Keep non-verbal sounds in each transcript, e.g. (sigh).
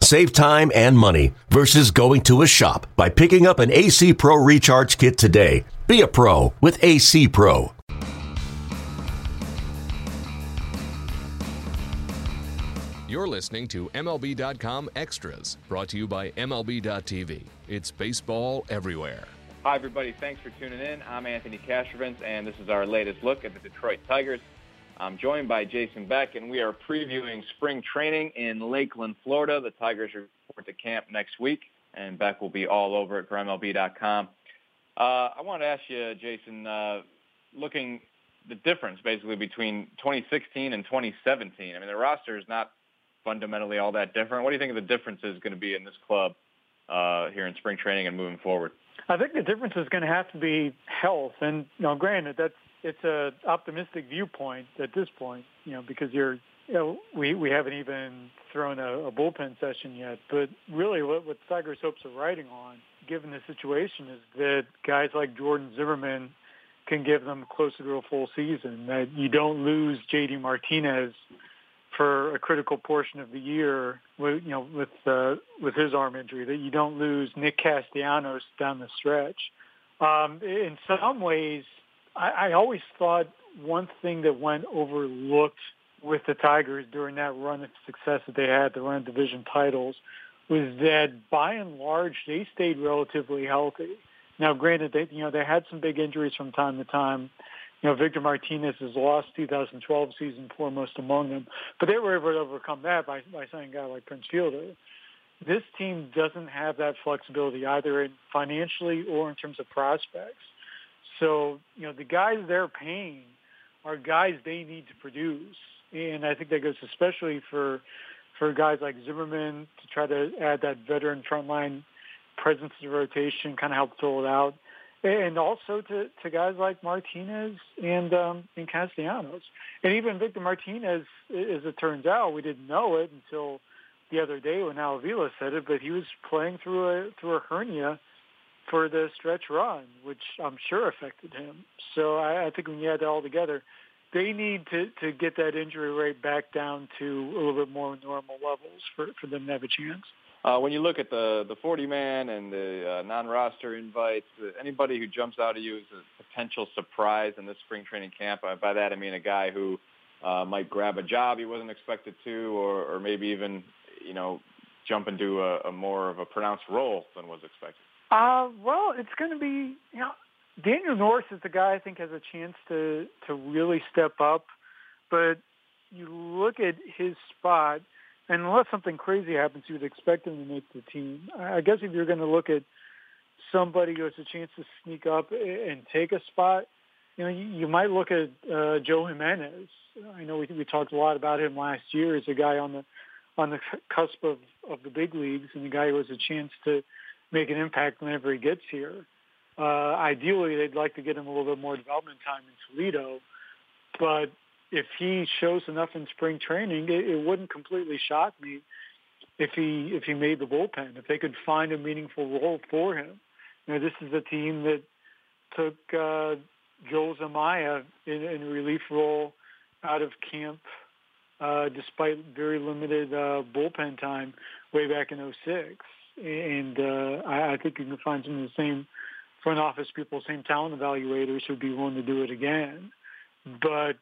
Save time and money versus going to a shop by picking up an AC Pro Recharge Kit today. Be a pro with AC Pro. You're listening to MLB.com Extras, brought to you by MLB.tv. It's baseball everywhere. Hi, everybody. Thanks for tuning in. I'm Anthony Castrovince, and this is our latest look at the Detroit Tigers. I'm joined by Jason Beck, and we are previewing spring training in Lakeland, Florida. The Tigers report to camp next week, and Beck will be all over it for MLB.com. Uh, I want to ask you, Jason, uh, looking the difference basically between 2016 and 2017. I mean, the roster is not fundamentally all that different. What do you think the difference is going to be in this club uh, here in spring training and moving forward? I think the difference is going to have to be health. And you know, granted, that's it's a optimistic viewpoint at this point. You know, because you're you know, we we haven't even thrown a, a bullpen session yet. But really, what what Tigers hopes are riding on given the situation, is that guys like Jordan Zimmermann can give them closer to a full season. That you don't lose J.D. Martinez for a critical portion of the year, with, you know, with uh, with his arm injury. That you don't lose Nick Castellanos down the stretch. Um, in some ways, I, I always thought one thing that went overlooked with the Tigers during that run of success that they had, the run of division titles, was that by and large they stayed relatively healthy. Now, granted, they you know they had some big injuries from time to time. You know, Victor Martinez has lost 2012 season foremost among them, but they were able to overcome that by by signing a guy like Prince Fielder. This team doesn't have that flexibility either in financially or in terms of prospects. So, you know, the guys they're paying are guys they need to produce, and I think that goes especially for for guys like Zimmermann to try to add that veteran frontline presence to the rotation, kind of help fill it out, and also to, to guys like Martinez and um, and Castellanos, and even Victor Martinez, as it turns out, we didn't know it until the other day when Al Avila said it, but he was playing through a through a hernia for the stretch run, which I'm sure affected him. So I, I think when you add that all together, they need to, to get that injury rate back down to a little bit more normal levels for, for them to have a chance. Uh, when you look at the the 40 man and the uh, non-roster invites, uh, anybody who jumps out at you as a potential surprise in this spring training camp. Uh, by that I mean a guy who uh, might grab a job he wasn't expected to, or, or maybe even you know jump into a, a more of a pronounced role than was expected. Uh, well, it's going to be you know Daniel Norris is the guy I think has a chance to to really step up, but you look at his spot, and unless something crazy happens, you would expect him to make the team. I guess if you're going to look at somebody who has a chance to sneak up and take a spot, you know, you, you might look at uh, Joe Jimenez. I know we we talked a lot about him last year as a guy on the on the cusp of of the big leagues and a guy who has a chance to make an impact whenever he gets here. Uh, ideally, they'd like to get him a little bit more development time in Toledo, but if he shows enough in spring training, it, it wouldn't completely shock me if he if he made the bullpen. If they could find a meaningful role for him, you know, this is a team that took uh, Joel Zumaya in, in relief role out of camp, uh, despite very limited uh, bullpen time way back in 06. And uh, I, I think you can find some of the same front office people, same talent evaluators who'd be willing to do it again. But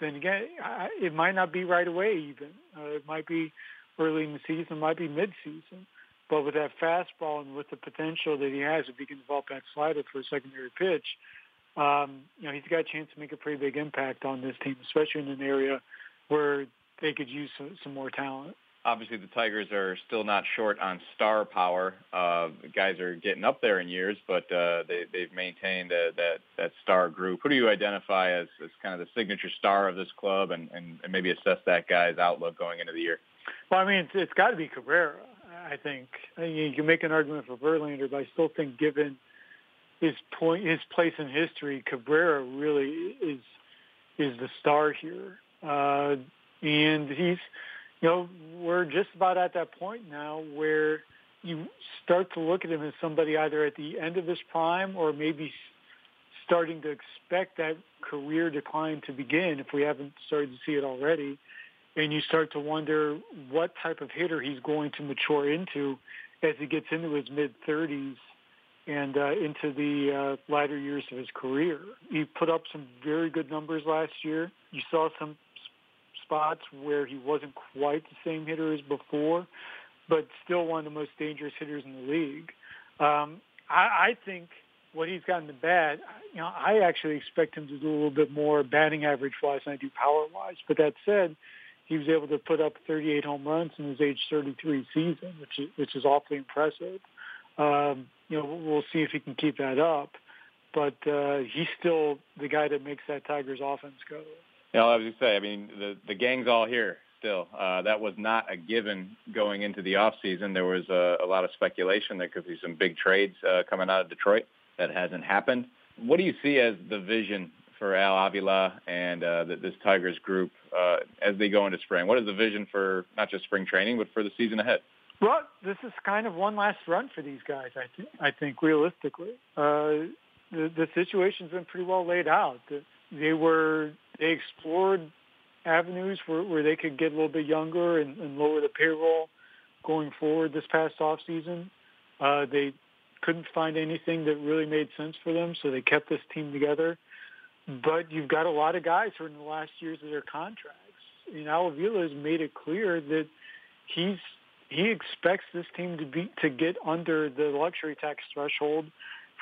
then again, I, it might not be right away even. Uh, it might be early in the season, might be mid-season. But with that fastball and with the potential that he has, if he can develop that slider for a secondary pitch, um, you know, he's got a chance to make a pretty big impact on this team, especially in an area where they could use some, some more talent obviously the Tigers are still not short on star power. Uh, guys are getting up there in years, but uh, they, they've maintained uh, that that star group. Who do you identify as, as kind of the signature star of this club, and, and, and maybe assess that guy's outlook going into the year? Well, I mean, it's, it's got to be Cabrera. I think you can make an argument for Verlander, but I still think given his point, his place in history, Cabrera really is is the star here, uh, and he's, you know, we're just about at that point now where you start to look at him as somebody either at the end of his prime or maybe starting to expect that career decline to begin if we haven't started to see it already. And you start to wonder what type of hitter he's going to mature into as he gets into his mid 30s and uh, into the uh, latter years of his career. He put up some very good numbers last year. You saw some spots where he wasn't quite the same hitter as before, but still one of the most dangerous hitters in the league. Um, I, I think what he's got in the bat, you know, I actually expect him to do a little bit more batting average wise than I do power wise. But that said, he was able to put up 38 home runs in his age 33 season, which is which is awfully impressive. Um, you know, we'll see if he can keep that up. But uh, he's still the guy that makes that Tigers offense go. You know, going to say, I mean, the the gang's all here still. Uh, that was not a given going into the off season. There was a, a lot of speculation there could be some big trades uh, coming out of Detroit. That hasn't happened. What do you see as the vision for Al Avila and uh, this Tigers group uh, as they go into spring? What is the vision for not just spring training, but for the season ahead? Well, this is kind of one last run for these guys. I think. I think realistically, uh, the the situation's been pretty well laid out. They were they explored avenues where, where they could get a little bit younger and, and lower the payroll going forward this past off season. Uh, they couldn't find anything that really made sense for them, so they kept this team together. But you've got a lot of guys who are in the last years of their contracts. And Al Avila has made it clear that he's he expects this team to be to get under the luxury tax threshold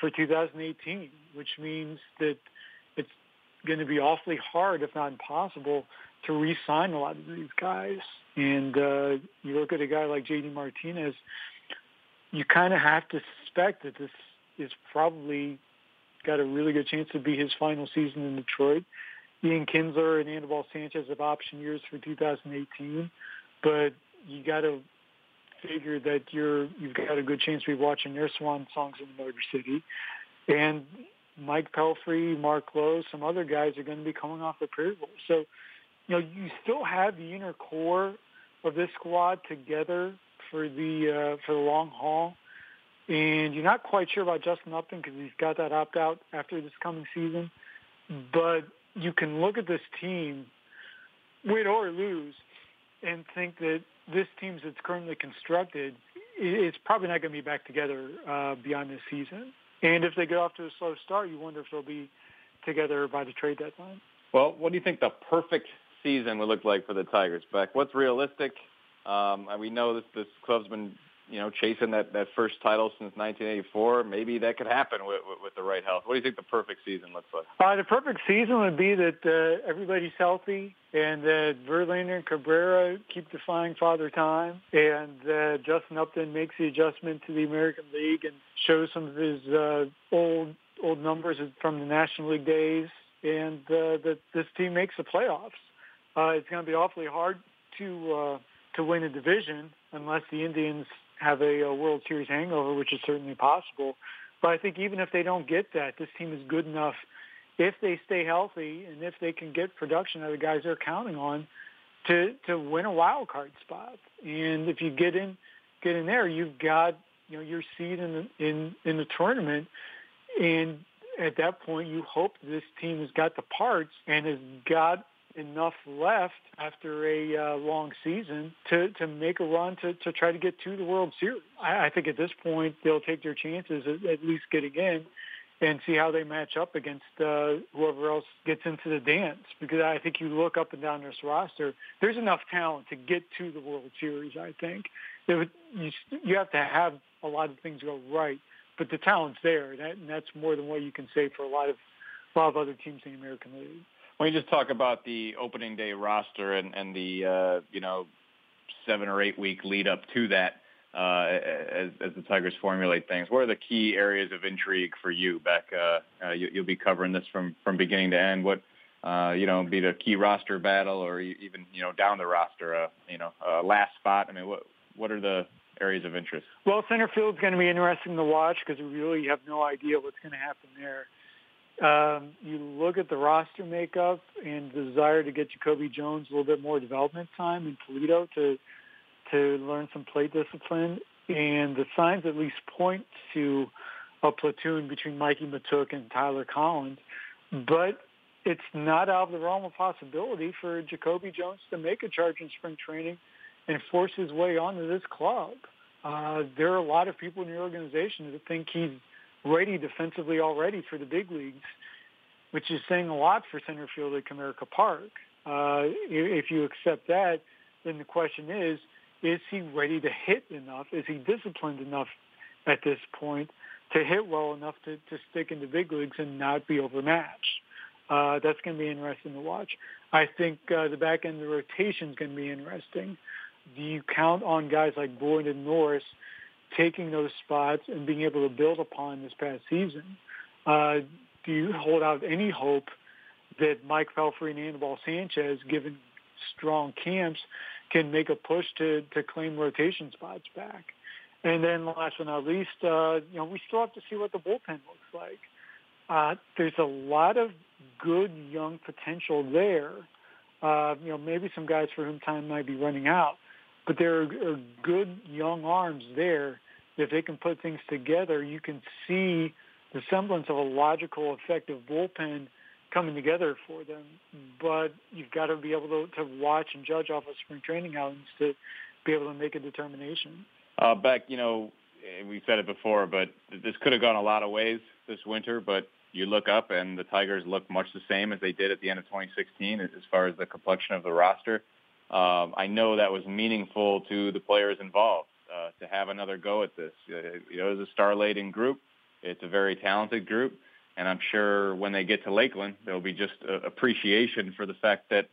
for 2018, which means that going to be awfully hard, if not impossible, to re-sign a lot of these guys. And uh, you look at a guy like J.D. Martinez, you kind of have to suspect that this is probably got a really good chance to be his final season in Detroit. Ian Kinsler and Anibal Sanchez have option years for 2018, but you got to figure that you're you've got a good chance to be watching their swan songs in the Motor City, and Mike Pelfrey, Mark Lowe, some other guys are going to be coming off the payroll. So, you know, you still have the inner core of this squad together for the uh, for the long haul. And you're not quite sure about Justin Upton because he's got that opt out after this coming season. But you can look at this team, win or lose, and think that this team it's currently constructed is probably not going to be back together uh, beyond this season. And if they get off to a slow start, you wonder if they'll be together by the trade deadline. Well, what do you think the perfect season would look like for the Tigers, Beck? What's realistic? Um, we know this this club's been you know chasing that that first title since 1984. Maybe that could happen with, with, with the right health. What do you think the perfect season looks like? Uh, the perfect season would be that uh, everybody's healthy and that Verlander and Cabrera keep defying father time, and uh, Justin Upton makes the adjustment to the American League and shows some of his uh, old old numbers from the National League days, and uh, that this team makes the playoffs. Uh, it's going to be awfully hard to uh, to win a division unless the Indians have a, a World Series hangover, which is certainly possible. But I think even if they don't get that, this team is good enough if they stay healthy and if they can get production out of the guys they're counting on to to win a wild card spot. And if you get in get in there, you've got you know your seed in the in in the tournament, and at that point you hope this team has got the parts and has got enough left after a uh, long season to, to make a run to, to try to get to the World Series. I, I think at this point they'll take their chances at, at least getting in and see how they match up against uh, whoever else gets into the dance. Because I think you look up and down this roster, there's enough talent to get to the World Series. I think would, you, you have to have a lot of things go right, but the talent's there, and, that, and that's more than what you can say for a lot of a lot of other teams in the American League. When you just talk about the opening day roster and, and the uh, you know seven or eight week lead up to that, uh, as, as the Tigers formulate things, what are the key areas of intrigue for you, Beck? Uh, uh, you, you'll be covering this from from beginning to end. What uh, you know, be the key roster battle, or even you know down the roster, uh, you know, uh, last spot. I mean, what what are the areas of interest? Well, center field is going to be interesting to watch because we really have no idea what's going to happen there. Um, you look at the roster makeup and the desire to get Jacoby Jones a little bit more development time in Toledo to to learn some plate discipline, and the signs at least point to a platoon between Mikey Mahtook and Tyler Collins. But it's not out of the realm of possibility for Jacoby Jones to make a charge in spring training and force his way onto this club. Uh, there are a lot of people in the organization that think he's ready defensively already for the big leagues, which is saying a lot for center field at Comerica Park. Uh, if you accept that, then the question is, is he ready to hit enough? Is he disciplined enough at this point to hit well enough to, to stick in the big leagues and not be overmatched? Uh, that's going to be interesting to watch. I think uh, the back end of the rotation is going to be interesting. Do you count on guys like Boyd and Norris taking those spots and being able to build upon this past season? Uh, do you hold out any hope that Mike Pelfrey and Anibal Sanchez, given strong camps, can make a push to, to claim rotation spots back? And then last but not least, uh, you know, we still have to see what the bullpen looks like. Uh, there's a lot of good young potential there. Uh, you know, maybe some guys for whom time might be running out, but there are, are good young arms there. If they can put things together, you can see the semblance of a logical, effective bullpen coming together for them. But you've got to be able to, to watch and judge off of spring training outings to be able to make a determination. Uh, Beck, you know, we said it before, but this could have gone a lot of ways this winter. But you look up and the Tigers look much the same as they did at the end of 2016 as far as the complexion of the roster. Um, I know that was meaningful to the players involved uh, to have another go at this. Uh, you know, it was a star-laden group. It's a very talented group, and I'm sure when they get to Lakeland, there'll be just a appreciation for the fact that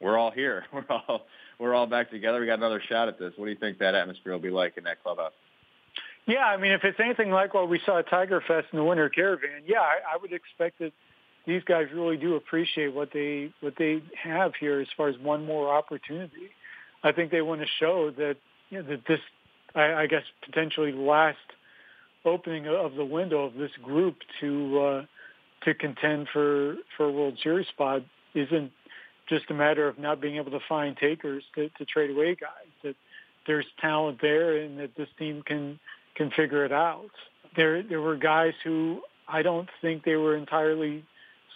we're all here. (laughs) We're all we're all back together. We got another shot at this. What do you think that atmosphere will be like in that clubhouse? Yeah, I mean, if it's anything like what we saw at Tiger Fest in the Winter Caravan, yeah, I, I would expect that these guys really do appreciate what they what they have here as far as one more opportunity. I think they want to show that you know that this, I, I guess, potentially the last opening of the window of this group to uh, to contend for for a World Series spot isn't just a matter of not being able to find takers to, to trade away guys. That there's talent there, and that this team can can figure it out. There, there were guys who I don't think they were entirely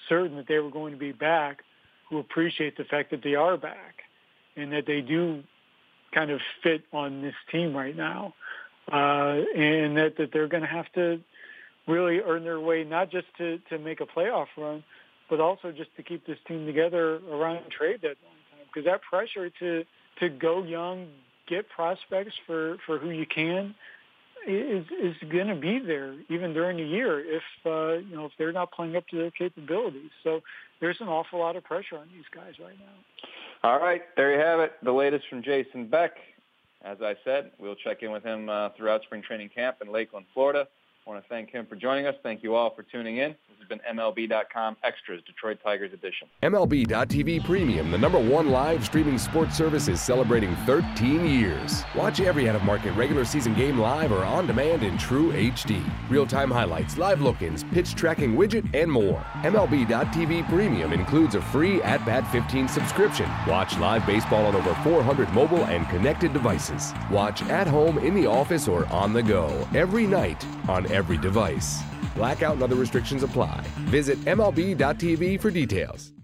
certain that they were going to be back who appreciate the fact that they are back and that they do kind of fit on this team right now. Uh, and that, that they're going to have to really earn their way, not just to, to make a playoff run, but also just to keep this team together around trade deadline time. Because that pressure to, to go young, get prospects for, for who you can, is is going to be there even during the year if uh, you know if they're not playing up to their capabilities. So there's an awful lot of pressure on these guys right now. All right, there you have it. The latest from Jason Beck. As I said, we'll check in with him uh, throughout spring training camp in Lakeland, Florida. I want to thank him for joining us. Thank you all for tuning in. This has been MLB.com Extras, Detroit Tigers edition. MLB.tv Premium, the number one live streaming sports service, is celebrating 13 years. Watch every out-of-market regular season game live or on demand in true HD. Real-time highlights, live look-ins, pitch tracking widget, and more. MLB.tv Premium includes a free At-Bat 15 subscription. Watch live baseball on over 400 mobile and connected devices. Watch at home, in the office, or on the go every night on every device. Blackout and other restrictions apply. Visit MLB.tv for details.